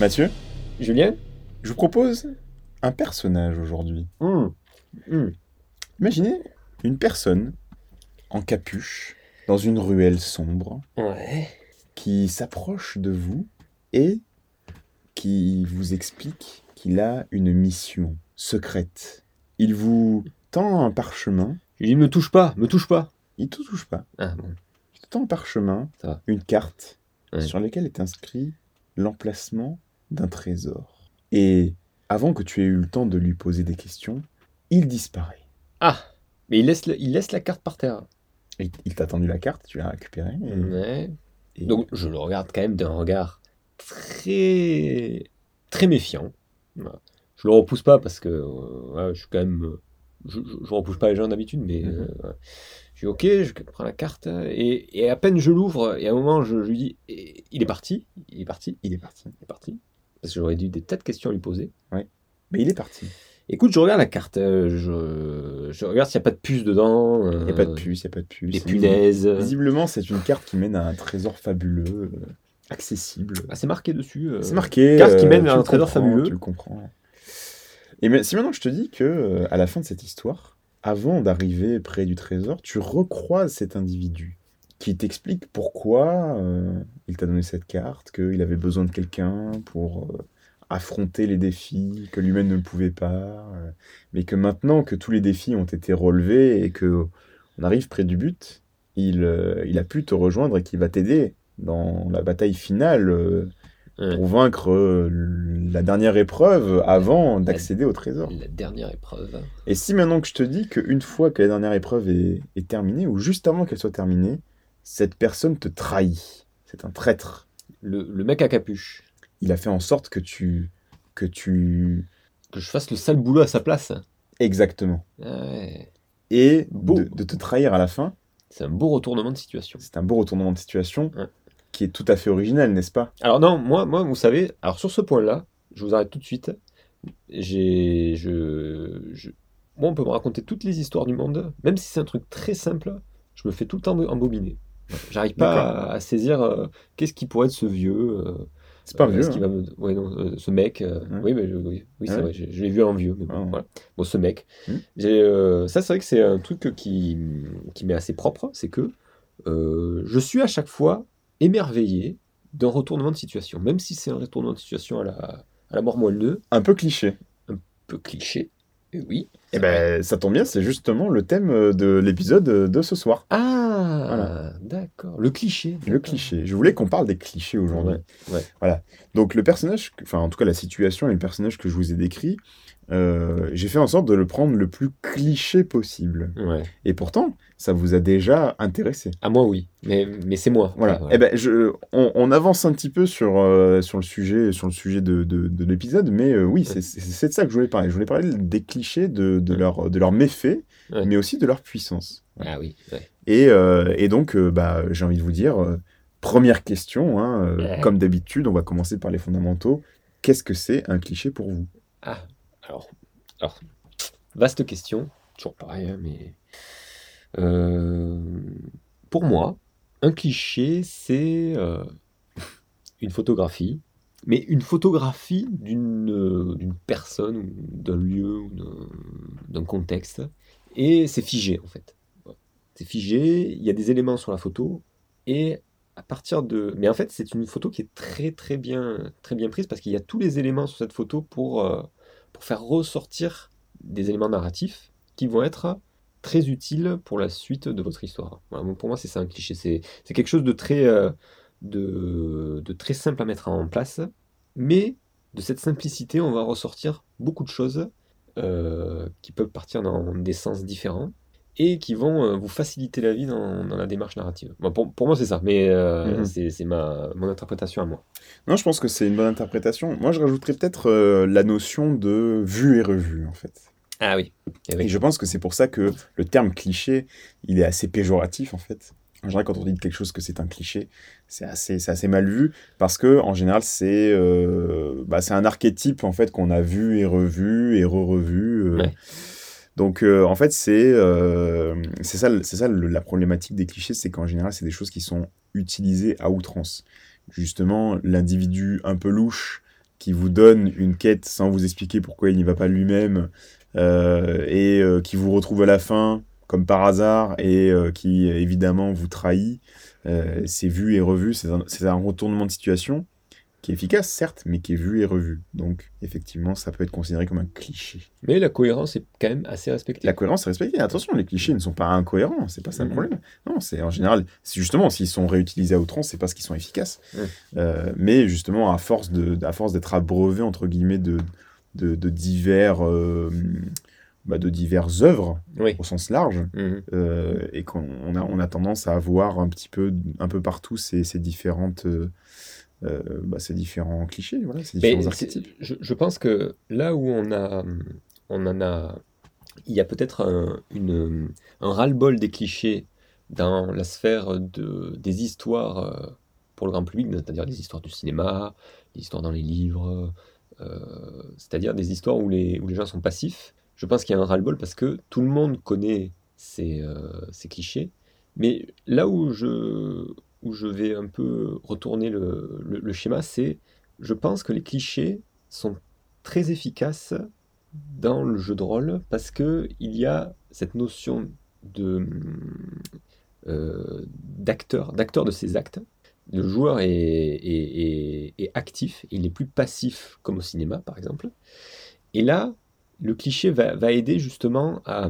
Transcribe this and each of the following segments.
Mathieu, Julien je vous propose un personnage aujourd'hui. Hum, hum. Imaginez une personne en capuche dans une ruelle sombre Ouais. qui s'approche de vous et qui vous explique qu'il a une mission secrète. Il vous tend un parchemin. Je lui dis, me touche pas, me touche pas. Il te touche pas. Ah bon. Il te tend un parchemin, une carte Ouais. sur laquelle est inscrit l'emplacement d'un trésor. Et avant que tu aies eu le temps de lui poser des questions, il disparaît. Ah Mais il laisse, le- il laisse la carte par terre. Il, il t'a tendu la carte, tu l'as récupérée. et- Ouais. et- Donc je le regarde quand même d'un regard très très méfiant. Je le repousse pas parce que euh, ouais, je suis quand même euh, je, je repousse pas les gens d'habitude, mais Mhm. euh, ouais. je dis ok, je prends la carte et, et à peine je l'ouvre et à un moment je, je lui dis et- il est parti, il est parti, il est parti. il est parti parce que j'aurais dû des tas de questions à lui poser. Mais il est parti. Écoute, je regarde la carte, euh, je, je regarde s'il n'y a pas de puce dedans. Il n'y a pas de puce, il n'y a pas de puce. Des punaises. Visiblement, c'est une carte qui mène à un trésor fabuleux, euh, accessible. Ah, c'est marqué dessus. euh, C'est marqué. carte qui euh, mène le un trésor fabuleux. Tu le comprends. Et si maintenant je te dis que euh, à la fin de cette histoire, avant d'arriver près du trésor, tu recroises cet individu qui t'explique pourquoi euh, il t'a donné cette carte, qu'il avait besoin de quelqu'un pour euh, affronter les défis que lui-même ne pouvait pas, mais que maintenant que tous les défis ont été relevés et que on arrive près du but, il, a pu te rejoindre et qu'il va t'aider dans la bataille finale Ouais. pour vaincre euh, la dernière épreuve avant d'accéder au trésor. La dernière épreuve. Et si maintenant que je te dis qu'une fois que la dernière épreuve est, est terminée, ou juste avant qu'elle soit terminée, cette personne te trahit, c'est un traître, Le, le mec à capuche. il a fait en sorte que tu... que tu... Que je fasse le sale boulot à sa place. Exactement. Ouais. Et de, de te trahir à la fin, C'est un beau retournement de situation. c'est un beau retournement de situation Ouais. Qui est tout à fait original, n'est-ce pas? Alors non, moi, moi, vous savez, alors sur ce point-là, je vous arrête tout de suite. J'ai, je, je- moi, on peut me raconter toutes les histoires du monde, même si c'est un truc très simple, je me fais tout le temps embobiner. J'arrive pas à, à saisir euh, qu'est-ce qui pourrait être ce vieux. euh, C'est pas euh, vieux. ce hein. va me- ouais, non, ce mec. euh, Ouais. Oui, mais je- oui, oui, c'est Ouais. vrai, je, je l'ai vu en vieux. Mais bon, Ah voilà. Bon, ce mec. J'ai, ça, c'est vrai que c'est un truc qui, qui m'est assez propre, c'est que je suis à chaque fois émerveillé d'un retournement de situation, même si c'est un retournement de situation à la, à la mort moelle 2, Un peu cliché. un peu cliché. Et oui. Eh c'est vrai. ben, ça tombe bien, c'est justement le thème euh, de l'épisode de ce soir. Ah, Voilà. d'accord. Le cliché. Le cliché. Je voulais qu'on parle des clichés aujourd'hui. Ouais, ouais. Voilà. Donc le personnage, enfin en tout cas la situation et le personnage que je vous ai décrit, euh, j'ai fait en sorte de le prendre le plus cliché possible. Ouais. Et pourtant, ça vous a déjà intéressé. À moi, oui. Mais, mais c'est moi. Voilà. Ouais, Eh ben, je, on, on avance un petit peu sur, euh, sur le sujet, sur le sujet de, de, de l'épisode, mais euh, oui, c'est de ça que je voulais parler. Je voulais parler des clichés, de, de, leur, de leurs méfaits, Ouais. mais aussi de leur puissance. Ah oui. ouais. Et, euh, et donc, bah, j'ai envie de vous dire, première question, hein, comme d'habitude, on va commencer par les fondamentaux. Qu'est-ce que c'est un cliché pour vous? Ah, alors, alors, vaste question, toujours pareil, hein, mais pour moi, un cliché, c'est euh, une photographie, mais une photographie d'une euh, personne, d'un lieu, d'un- contexte, et c'est figé en fait. C'est figé, il y a des éléments sur la photo, et à partir de... Mais en fait, c'est une photo qui est très très bien, très bien prise, parce qu'il y a tous les éléments sur cette photo pour... euh, pour faire ressortir des éléments narratifs qui vont être très utiles pour la suite de votre histoire. Voilà, pour moi, c'est ça un cliché. C'est c'est quelque chose de très, euh, de, de très simple à mettre en place, mais de cette simplicité, on va ressortir beaucoup de choses euh, qui peuvent partir dans des sens différents et qui vont euh, vous faciliter la vie dans, dans la démarche narrative. Bon, pour, pour moi, c'est ça, mais Mhm. c'est c'est ma, mon interprétation à moi. Non, je pense que c'est une bonne interprétation. Moi, je rajouterais peut-être la notion de vue et revue, en fait. Ah oui. Eh oui. Et je pense que c'est pour ça que le terme cliché, il est assez péjoratif, en fait. En général, quand on dit de quelque chose que c'est un cliché, c'est assez, c'est assez mal vu, parce que en général, c'est euh, bah, c'est un archétype, en fait, qu'on a vu et revu et re-revu. euh, Ouais. Donc, euh, en fait, c'est c'est ça, c'est ça le- la problématique des clichés, c'est qu'en général, c'est des choses qui sont utilisées à outrance. Justement, l'individu un peu louche qui vous donne une quête sans vous expliquer pourquoi il n'y va pas lui-même et euh, qui vous retrouve à la fin comme par hasard et euh, qui évidemment vous trahit, euh, c'est vu et revu, c'est un, retournement de situation qui est efficace, certes, mais qui est vu et revu. Donc, effectivement, ça peut être considéré comme un cliché. Mais la cohérence est quand même assez respectée. La cohérence est respectée. Attention, les clichés ne sont pas incohérents, c'est pas ça le Mhm. problème. Non, c'est en général, justement, s'ils sont réutilisés à outrance, c'est parce qu'ils sont efficaces. Euh, mais justement, à force d'être abreuvé entre guillemets de, de, de divers, euh, bah, de diverses œuvres Oui. au sens large, Mhm. euh, et qu'on on a, on a tendance à avoir un petit peu, un peu partout ces, ces différentes, euh, bah, ces différents clichés, voilà, ces différents archétypes. je, je pense que là où on a, on en a, il y a peut-être un, une- un ras-le-bol des clichés dans la sphère de, des histoires pour le grand public, c'est-à-dire des histoires du cinéma, des histoires dans les livres, c'est-à-dire des histoires où les, gens sont passifs. Je pense qu'il y a un ras-le-bol parce que tout le monde connaît ces, euh, clichés. Mais là où je, vais un peu retourner le, schéma, c'est je pense que les clichés sont très efficaces dans le jeu de rôle parce que il y a cette notion euh, d'acteur, d'acteur de ses actes. Le joueur est, est- est- est actif, il n'est plus passif comme au cinéma par exemple. Et là, le cliché va, va aider justement à,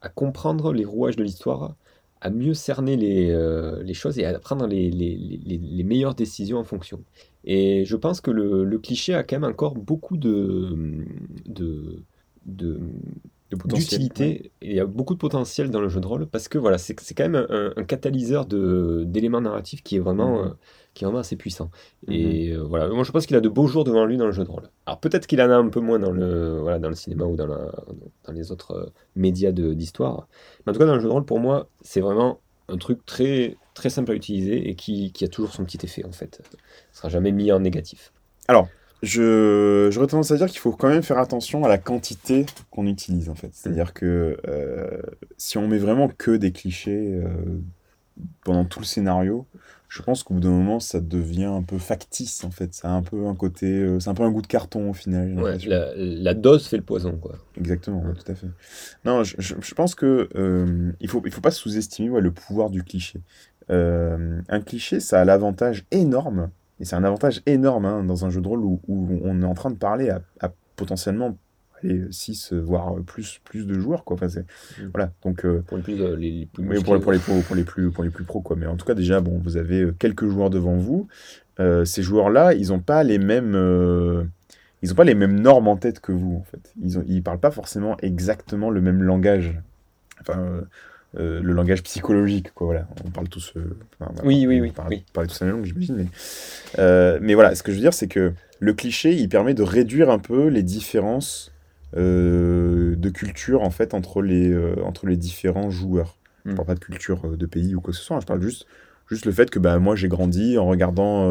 à comprendre les rouages de l'histoire, à mieux cerner les, euh, les choses et à prendre les, les- les- meilleures décisions en fonction. Et je pense que le, le cliché a quand même encore beaucoup de, de, de- d'utilité. Il y a beaucoup de potentiel dans le jeu de rôle parce que voilà, c'est c'est quand même un, un catalyseur de, d'éléments narratifs qui est vraiment, Mhm. euh, qui est vraiment assez puissant. Et euh, voilà, moi je pense qu'il a de beaux jours devant lui dans le jeu de rôle. Alors peut-être qu'il en a un peu moins dans le, voilà, dans le cinéma ou dans, la- dans les autres euh, médias de- d'histoire. Mais en tout cas, dans le jeu de rôle, pour moi, c'est vraiment un truc très, très simple à utiliser et qui, qui a toujours son petit effet en fait. Ce sera jamais mis en négatif. Alors, je, j'aurais tendance à dire qu'il faut quand même faire attention à la quantité qu'on utilise, en fait. C'est-à-dire que euh, si on met vraiment que des clichés euh, pendant tout le scénario, je pense qu'au bout d'un moment, ça devient un peu factice, en fait. Ça a un peu un côté... euh, c'est un peu un goût de carton, au final. Ouais, la, la dose fait le poison, quoi. Exactement, ouais, tout à fait. Non, je, je- je pense que il faut, il faut pas sous-estimer ouais, le pouvoir du cliché. Un cliché, ça a l'avantage énorme, et c'est un avantage énorme hein, dans un jeu de rôle où, où on est en train de parler à, à potentiellement 6, voire plus, plus de joueurs. Quoi. Enfin, c'est- Mm. voilà, donc... euh, Pour les plus, euh, les, les plus oui, pour, musclés, pour les, pour, pour les plus, pour les plus pros, quoi. Mais en tout cas, déjà, bon, vous avez euh, quelques joueurs devant vous. Euh, ces joueurs-là, ils n'ont pas les mêmes... Ils ont pas les mêmes normes en tête que vous, en fait. Ils ont, ils parlent pas forcément exactement le même langage. Enfin, euh, le langage psychologique, quoi, voilà. On parle tous... euh, enfin, voilà, Oui, oui, on oui, parle- oui. tous la même langue, j'imagine. Mais, euh, mais voilà, ce que je veux dire, c'est que le cliché, il permet de réduire un peu les différences euh, de culture, en fait, entre les, entre les différents joueurs. Je Mm. parle pas de culture de pays ou quoi que ce soit, hein, je parle juste, juste le fait que bah, moi j'ai grandi en regardant,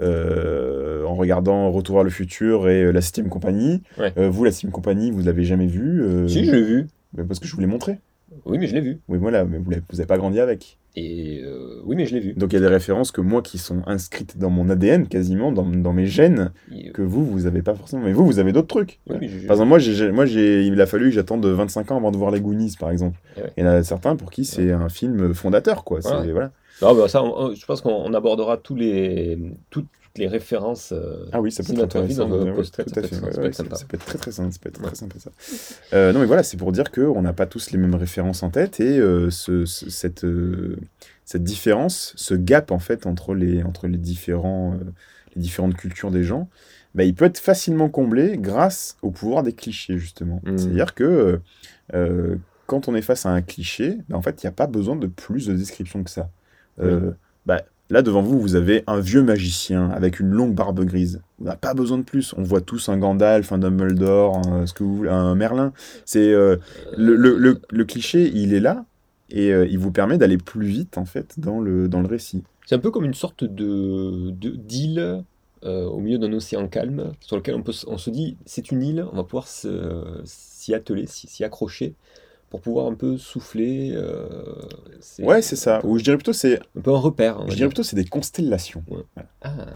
en regardant Retour vers le futur et la 7 compagnie. Ouais. Vous, la 7 compagnie, vous l'avez jamais vu Si, je l'ai vu. bah, Parce que je vous l'ai montré. Oui, mais je l'ai vu. Oui, voilà, mais vous n'avez pas grandi avec. Et euh, oui, mais je l'ai vu. Donc il y a des références que moi qui sont inscrites dans mon ADN quasiment, dans, dans mes gènes, euh, que vous, vous avez pas forcément. Mais vous, vous avez d'autres trucs. oui, mais je- Par exemple, moi, j'ai, moi j'ai, il a fallu que j'attende 25 ans avant de voir les Goonies, par exemple. Eh ouais. Il y en a certains pour qui c'est un film fondateur, quoi. C'est, voilà. Non, bah, ça, on- on- je pense qu'on on abordera tous les, toutes les références. euh, Ah oui, ça peut être dans tout ça peut être- sympa. ça peut très très sympa. Ça peut être Ouais. très sympa ça. Euh, non mais voilà, c'est pour dire qu'on n'a pas tous les mêmes références en tête et euh, ce, ce- cette, euh, cette différence, ce gap en fait entre les, entre les, différents, les différentes cultures des gens, bah, il peut être facilement comblé grâce au pouvoir des clichés justement. Mhm. C'est-à-dire que quand on est face à un cliché, bah, en fait il n'y a pas besoin de plus de description que ça. Euh, bah, Là, devant vous, vous avez un vieux magicien avec une longue barbe grise. On n'a pas besoin de plus. On voit tous un Gandalf, un Dumbledore, un, ce que vous voulez, un Merlin. C'est euh, le, le- le- le cliché, il est là et euh, il vous permet d'aller plus vite en fait dans le, dans le récit. C'est un peu comme une sorte de, euh, au milieu d'un océan calme, sur lequel on, peut, on se dit, c'est une île, on va pouvoir s'y atteler, s'y s'y accrocher, pour pouvoir un peu souffler. euh, Ouais, c'est ça. peu, Ou je dirais plutôt, c'est, un peu un repère, je dirais dire. plutôt, c'est des constellations. Ouais. Voilà. Ah,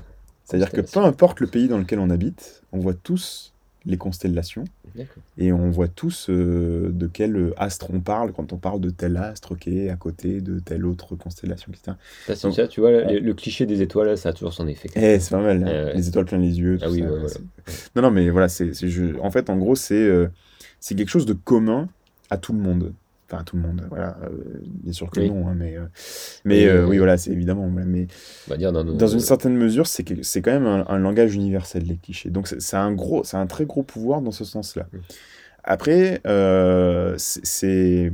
C'est-à-dire que peu importe le pays dans lequel on habite, on voit tous les constellations et on voit tous euh, de quel astre on parle quand on parle de tel astre qui est à côté de telle autre constellation, etc. Ça, Donc, ça, tu vois, ouais. le, le cliché des étoiles, ça a toujours son effet. Eh, c'est pas mal, hein. Ouais. les étoiles plein les yeux, tout Ah oui, ça. ouais, ouais, c'est- Non, non, mais voilà, c'est, en fait, en gros, c'est, euh, c'est quelque chose de commun à tout le monde. Enfin, à tout le monde, voilà. euh, bien sûr que Oui. non, hein, mais, euh, mais euh, oui, voilà, c'est évidemment. mais On va dire dans nos... dans une certaine mesure, c'est, quand même un, un langage universel, les clichés. Donc, c'est, un gros, c'est un très gros pouvoir dans ce sens-là. Mm. Après, euh, c'est,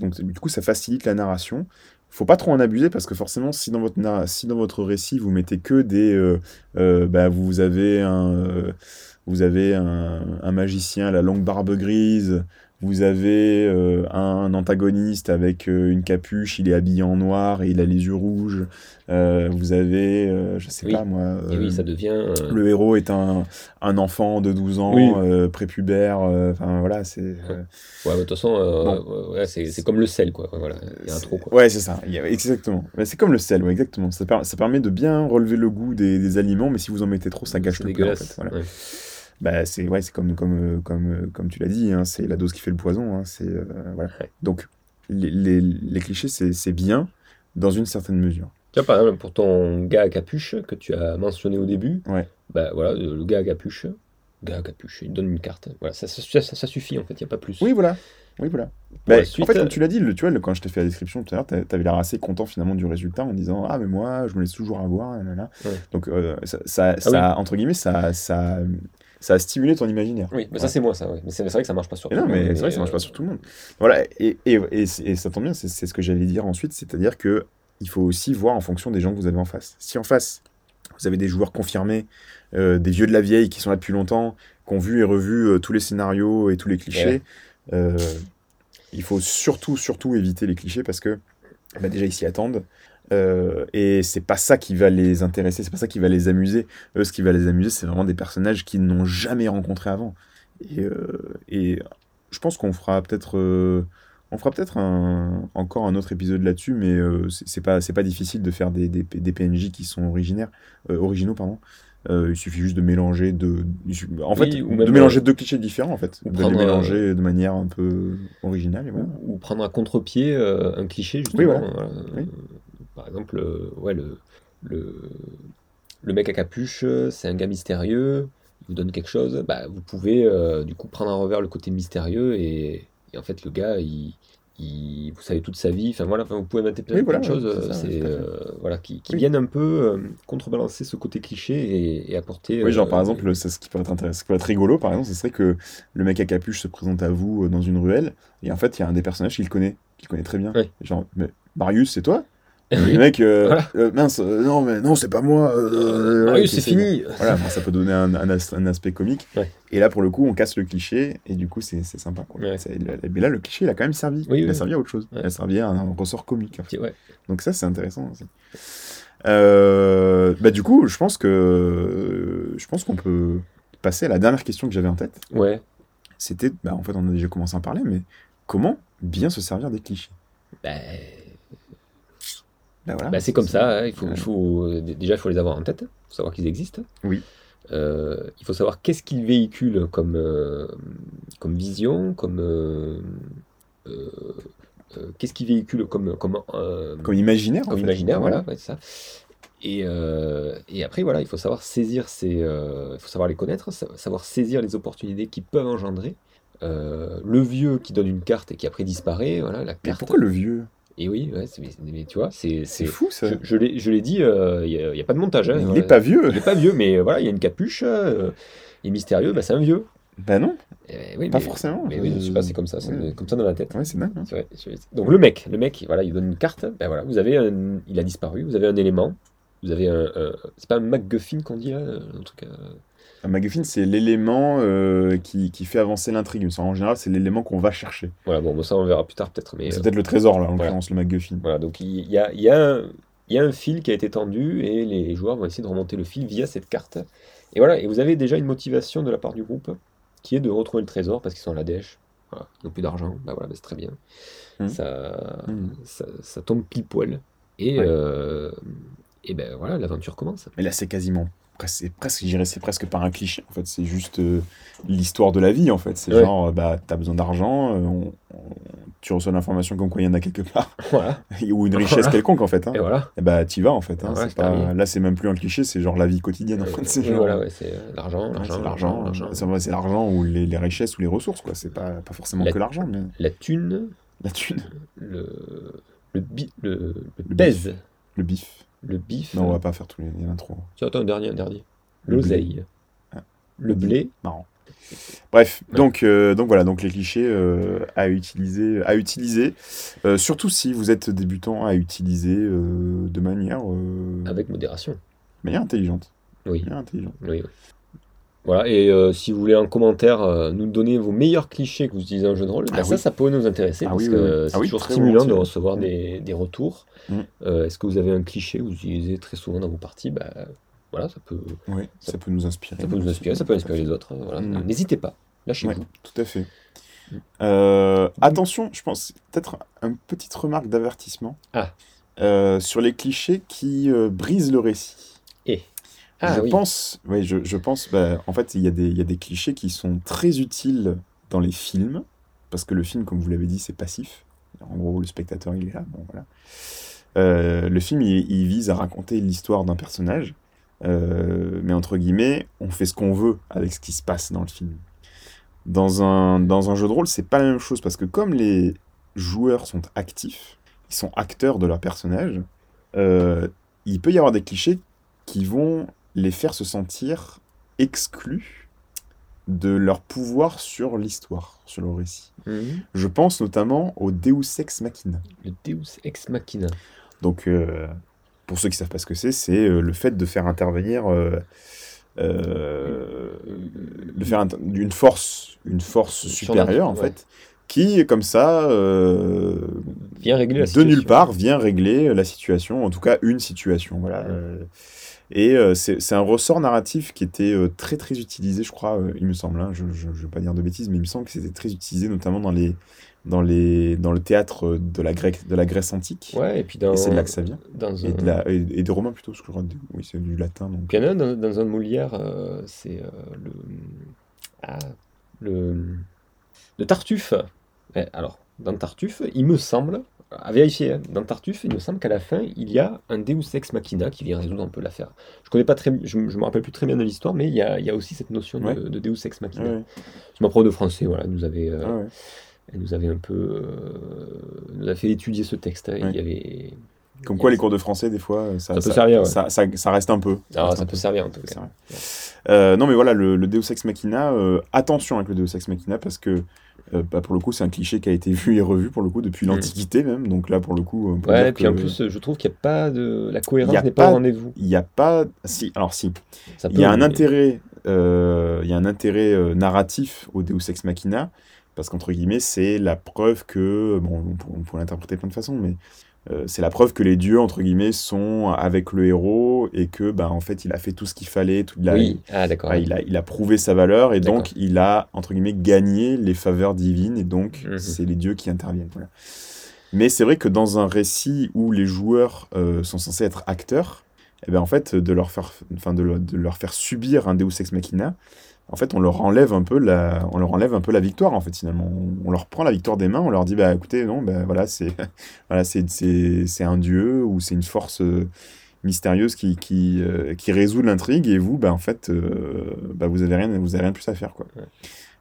donc, du coup, ça facilite la narration. Faut pas trop en abuser parce que forcément, si dans votre, si dans votre récit, vous mettez que des. euh, euh, bah, vous avez un. vous avez un, un magicien à la longue barbe grise, vous avez euh, un antagoniste avec euh, une capuche, il est habillé en noir et il a les yeux rouges. Euh, vous avez, euh, je sais Oui. pas moi, Et oui, euh, ça devient... euh, le héros est un, un enfant de 12 ans, Oui. euh, prépubère, euh, enfin voilà, c'est... euh, Ouais, de toute façon, Bon. ouais, c'est c'est comme le sel, quoi. Voilà, il y a un c'est- trop, quoi. Ouais, c'est ça, exactement. Mais c'est comme le sel, ouais, exactement. Ça, per- ça permet de bien relever le goût des, des aliments, mais si vous en mettez trop, ça gâche C'est le plat, en fait. Voilà. ouais. Bah, c'est ouais, c'est comme, comme, euh, comme, euh, comme tu l'as dit, hein, c'est la dose qui fait le poison. hein, c'est, euh, voilà. Ouais. Donc, les, les, les clichés, c'est c'est bien dans une certaine mesure. Tu vois, par exemple, pour ton gars à capuche que tu as mentionné au début, Ouais. bah voilà, le gars à capuche, gars à capuche, il donne une carte. Voilà, ça, ça, ça- ça suffit en fait, il n'y a pas plus. Oui, voilà. Oui, voilà. Bah, en fait, comme tu l'as dit, le, tu vois, le- quand je t'ai fait la description tout à l'heure, t'a- t'avais l'air assez content finalement du résultat en disant Ah, mais moi, je me laisse toujours avoir. nanana. Ouais. Donc, euh, ça, ça, Ah ça- entre guillemets, ça, ça, ça a stimulé ton imaginaire. Oui, mais Ouais. ça c'est moi ça. Mais c'est vrai que ça marche pas sur Et tout non, le monde, mais c'est vrai que ça marche euh, pas sur tout le monde. Voilà, et, et, et, ça tombe bien, c'est ce que j'allais dire ensuite, c'est-à-dire que il faut aussi voir en fonction des gens que vous avez en face. Si en face, vous avez des joueurs confirmés, euh, des vieux de la vieille qui sont là depuis longtemps, qui ont vu et revu euh, tous les scénarios et tous les clichés, euh, il faut surtout, surtout éviter les clichés parce que bah, déjà ils s'y attendent. Euh, et c'est pas ça qui va les intéresser, c'est pas ça qui va les amuser. Eux, ce qui va les amuser, c'est vraiment des personnages qu'ils n'ont jamais rencontrés avant. Et, euh, et je pense qu'on fera peut-être euh, on fera peut-être un- encore un autre épisode là-dessus, mais euh, c'est pas c'est pas difficile de faire des, des, des PNJ qui sont originaires, originaux pardon. Il suffit juste de mélanger de en fait Oui, ou de mélanger deux clichés différents en fait, ou de les mélanger de manière un peu originale. Et voilà. ou, prendre à contre-pied un cliché justement. Oui, voilà. voilà. Oui. Par exemple, ouais, le, le, le mec à capuche, c'est un gars mystérieux, il vous donne quelque chose, bah, vous pouvez euh, du coup prendre à revers le côté mystérieux et, et en fait le gars, il, il- vous savez toute sa vie, enfin voilà, enfin, vous pouvez inventer plein, Oui, voilà, de choses, euh, ça, euh, voilà, qui, qui Oui. viennent un peu euh, contrebalancer ce côté cliché et, et apporter. Oui, genre par exemple, c'est ce qui peut être intéressant, ce qui peut être rigolo, par exemple, ce serait que le mec à capuche se présente à vous dans une ruelle, et en fait, il y a un des personnages qu'il connaît, qu'il connaît très bien. Ouais. Genre, mais Marius, c'est toi? Oui. Le mec, euh, Voilà. euh, mince, euh, non, mais non, c'est pas moi. Ah oui, c'est fini. Voilà, ça peut donner un, un as- un aspect comique. Ouais. Et là, pour le coup, on casse le cliché, et du coup, c'est sympa. Quoi. Ouais. C'est- Mais là, le cliché, il a quand même servi. Oui, il a servi à autre chose. Ouais. Il a servi à un ressort comique. en fait. Ouais. Donc ça, c'est intéressant aussi. Bah, du coup, je pense que je pense qu'on peut passer à la dernière question que j'avais en tête. Ouais. C'était, bah, en fait, on a déjà commencé à en parler, mais comment bien se servir des clichés? Bah, Voilà, Bah, c'est comme ça, hein, il faut, Ouais. il faut- d- déjà il faut les avoir en tête, il faut savoir qu'ils existent. Oui. Euh, il faut savoir qu'est-ce qu'ils véhiculent comme, euh, comme vision, comme euh, qu'est-ce qu'ils véhiculent comme, comme, Comme imaginaire. en comme fait. imaginaire, voilà, ouais, ça. Et, et après, voilà, il faut savoir saisir ces, il faut savoir les connaître, sa- savoir saisir les opportunités qui peuvent engendrer. Le vieux qui donne une carte et qui après disparaît, voilà, la Mais carte. pourquoi le vieux? Et oui, ouais, mais, tu vois, c'est, fou ça. je, je l'ai, je l'ai dit, euh, il n'y a, pas de montage. hein, il voilà. est pas vieux. Il est pas vieux, mais euh, voilà, il y a une capuche, euh, il est mystérieux, bah, c'est un vieux. Bah non, Eh oui, pas mais- forcément. Mais oui, je sais pas, c'est comme ça, c'est Ouais. comme ça dans la tête. Ouais, c'est dingue. hein. Vrai, Donc le mec, le mec, voilà, il donne une carte, ben voilà, vous avez un, il a disparu, vous avez un élément, vous avez un, un- c'est pas un MacGuffin qu'on dit là, un truc. euh, Un MacGuffin, c'est l'élément euh, qui, qui fait avancer l'intrigue. En général, c'est l'élément qu'on va chercher. Voilà, bon, ça on verra plus tard peut-être, mais C'est euh, peut-être le trésor, là, en voilà. l'occurrence, le MacGuffin. voilà, donc il y a, y a y a un fil qui a été tendu et les joueurs vont essayer de remonter le fil via cette carte. Et voilà, et vous avez déjà une motivation de la part du groupe qui est de retrouver le trésor parce qu'ils sont à la dèche. Voilà, ils n'ont plus d'argent. Bah voilà, bah c'est très bien. Ça, Mhm. ça, ça tombe pile poil. Et, Ouais. euh, et ben voilà, l'aventure commence. Mais là, c'est quasiment. C'est presque, je dirais, c'est presque par un cliché. En fait, c'est juste euh, l'histoire de la vie. En fait, c'est Ouais. genre, euh, bah, t'as besoin d'argent, euh, on- on- tu reçois l'information comme quoi il y en a quelque part, Voilà, ou une richesse Voilà. quelconque en fait. hein. et voilà. Et bah, t'y vas en fait. hein. Ouais, C'est c'est pas-. Là, c'est même plus un cliché, c'est genre la vie quotidienne. En fait. C'est genre- voilà, ouais, c'est euh, l'argent, c'est l'argent, c'est ou les, les richesses ou les ressources, quoi. C'est pas, pas forcément La- que l'argent, mais La thune, la thune, le, le, bi, le, le Le le bif. Le bif. Non, on va pas faire tous les. Il y en a trop. Tiens, attends, un dernier, un dernier. Le L'oseille. Ah. Le blé. Marrant. Bref, Ouais. donc, euh, donc voilà, donc les clichés euh, à utiliser, à utiliser euh, surtout si vous êtes débutant, à utiliser euh, de manière, euh, Avec modération. de manière intelligente. Oui. de manière intelligente. oui, oui. Voilà, et euh, si vous voulez en commentaire euh, nous donner vos meilleurs clichés que vous utilisez en jeu de rôle, Ah bah, ça, oui. ça pourrait nous intéresser Ah parce oui, que oui, c'est Ah toujours stimulant de recevoir Mm. des, des retours. Mm. Euh, Est-ce que vous avez un cliché que vous utilisez très souvent dans vos parties? Bah, Voilà, ça peut, ça, peut nous inspirer. ça peut nous inspirer, ça peut inspirer les autres. Voilà. Mm. N'hésitez pas, lâchez-vous. Ouais, tout à fait. Mm. Attention, je pense peut-être une petite remarque d'avertissement Ah. Sur les clichés qui brisent le récit. Et Ah je oui. pense, ouais, je, je pense, bah, en fait, il y, a des- il y a des clichés qui sont très utiles dans les films, parce que le film, comme vous l'avez dit, c'est passif. En gros, le spectateur, il est là. Bon, voilà. Euh, le film, il, il vise à raconter l'histoire d'un personnage, euh, mais entre guillemets, on fait ce qu'on veut avec ce qui se passe dans le film. Dans un, dans un jeu de rôle, c'est pas la même chose, parce que comme les joueurs sont actifs, ils sont acteurs de leur personnage, euh, il peut y avoir des clichés qui vont les faire se sentir exclus de leur pouvoir sur l'histoire, sur le récit. Mhm. Je pense notamment au Deus Ex Machina. Le Deus Ex Machina. Donc, euh, pour ceux qui savent pas ce que c'est, c'est euh, le fait de faire intervenir, euh, euh, de faire une force, une force supérieure en fait, qui comme ça, euh, Viens régler de situation. nulle part, vient régler la situation, en tout cas une situation. Voilà. Ouais. Euh, et euh, c'est un ressort narratif qui était euh, très très utilisé, je crois, euh, il me semble. hein, je ne vais pas dire de bêtises, mais il me semble que c'était très utilisé, notamment dans les dans les dans le théâtre de la Grèce de la Grèce antique. Ouais, et puis dans, c'est de là que ça vient. dans Et, de la, et, et des Romains plutôt, parce que je crois oui, c'est du latin. Donc. Puis il y en a un dans, dans un Molière, euh, c'est euh, le... Ah, le... Le Tartuffe. Alors, dans Tartuffe, il me semble, à vérifier, hein, dans Tartuffe, il me semble qu'à la fin, il y a un Deus Ex Machina qui vient résoudre un peu l'affaire. Je connais pas très, je, je me rappelle plus très bien de l'histoire, mais il y a, il y a aussi cette notion de, Ouais. de Deus Ex Machina. Ouais, ma prof de français, voilà, nous avait, euh, Ah ouais. elle nous avait un peu, euh, nous a fait étudier ce texte. hein. Il y avait, Comme quoi, les cours de français, des fois, ça, Ça peut servir, ouais. ça, reste un peu. Ah, ça un peut peu. servir en tout cas. Euh, non, mais voilà, le, le Deus Ex Machina, euh, attention avec le Deus Ex Machina, parce que euh, bah, pour le coup, c'est un cliché qui a été vu et revu, pour le coup, depuis Mm. l'Antiquité même. Donc là, pour le coup, on peut Ouais, et puis en plus, je trouve qu'il n'y a pas de. La cohérence n'est pas, au rendez-vous. il n'y a pas. Si, alors si, Ça il y a un intérêt, euh, il y a un intérêt euh, narratif au Deus Ex Machina, parce qu'entre guillemets, c'est la preuve que, bon, on, peut- on pourrait l'interpréter de plein de façons, mais euh, c'est la preuve que les dieux, entre guillemets, sont avec le héros et que, bah, en fait, il a fait tout ce qu'il fallait, toute la, Oui, ah d'accord. il, a, il a prouvé sa valeur et donc il a, entre guillemets, gagné les faveurs divines et donc Mhm. c'est les dieux qui interviennent. Voilà. Mais c'est vrai que dans un récit où les joueurs euh, sont censés être acteurs, eh ben, en fait, de leur, faire, enfin, de, de leur faire subir un Deus Ex Machina, en fait, on leur enlève un peu la, on leur enlève un peu la victoire, en fait, finalement. On, leur prend la victoire des mains, on leur dit, bah écoutez, non, bah, voilà, c'est voilà, c'est c'est- c'est un dieu ou c'est une force euh, mystérieuse qui, qui, euh, qui résout l'intrigue et vous, bah, en fait, euh, bah, vous avez rien, vous avez rien de plus à faire, quoi. Ouais.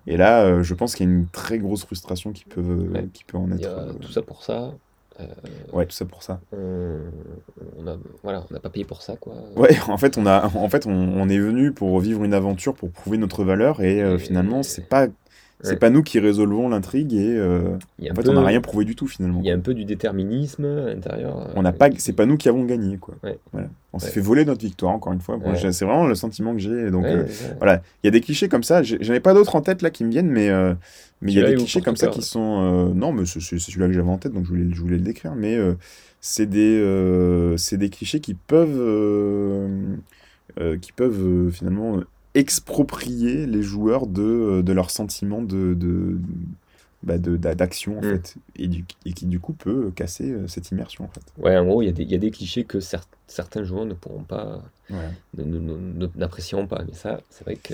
Et là, je pense qu'il y a une très grosse frustration qui peut, Ouais. qui peut en Il y être. a tout ça pour ça. Euh, Ouais, tout ça pour ça. on, on a, voilà, on n'a pas payé pour ça, quoi. Ouais, en fait, on a, en fait, on, on est venu pour vivre une aventure, pour prouver notre valeur, et euh, Et- finalement, c'est pas, c'est Ouais. pas nous qui résolvons l'intrigue, et euh, en fait, peu, on n'a rien prouvé du tout finalement. Il y a un peu du déterminisme à l'intérieur. On n'a pas, c'est pas nous qui avons gagné, quoi. Ouais. Voilà. On s'est Ouais. fait voler notre victoire, encore une fois. C'est vraiment le sentiment que j'ai. Donc, euh, voilà, il y a des clichés comme ça. J'en ai pas d'autres en tête là qui me viennent, mais euh, mais il y a des clichés comme ça qui sont. euh, non, mais c'est celui-là que j'avais en tête, donc je voulais, je voulais le décrire. Mais euh, c'est des, euh, c'est des clichés qui peuvent, euh, euh, qui peuvent euh, finalement exproprier les joueurs de, de leur sentiment de, de, bah, de- d'a- d'action en Mm. fait, et, du, et qui du coup peut casser euh, cette immersion en fait. Ouais, en gros, il y a des, il y a des clichés que cer- certains joueurs ne pourront pas, ne- n'apprécieront pas. Mais ça, c'est vrai que.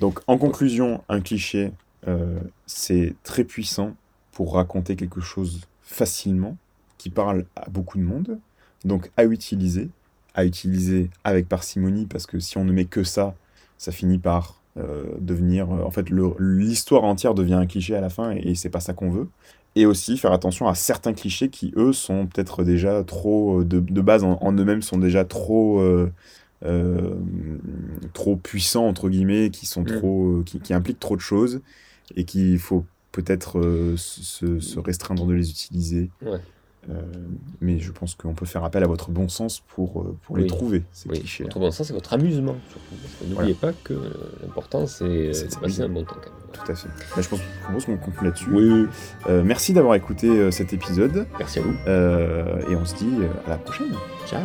Donc en conclusion, un cliché, euh, c'est très puissant pour raconter quelque chose facilement, qui parle à beaucoup de monde, donc à utiliser, à utiliser avec parcimonie, parce que si on ne met que ça, ça finit par euh, devenir... euh, en fait, l'histoire entière devient un cliché à la fin, et, et c'est pas ça qu'on veut. Et aussi faire attention à certains clichés qui, eux, sont peut-être déjà trop, euh, de, de base en, en eux-mêmes, sont déjà trop... euh, trop puissants entre guillemets qui sont Mm. trop qui, qui impliquent trop de choses et qu'il faut peut-être euh, se, se restreindre de les utiliser Ouais. Euh, mais je pense qu'on peut faire appel à votre bon sens pour, euh, pour les trouver ces Oui, clichés votre bon sens, c'est votre amusement, surtout. N'oubliez pas que l'important, c'est de passer un bon temps quand même. tout à fait. Bah, je pense, qu'on conclue là-dessus. Oui, Euh, merci d'avoir écouté cet épisode. Merci à vous. euh, et on se dit à la prochaine. Ciao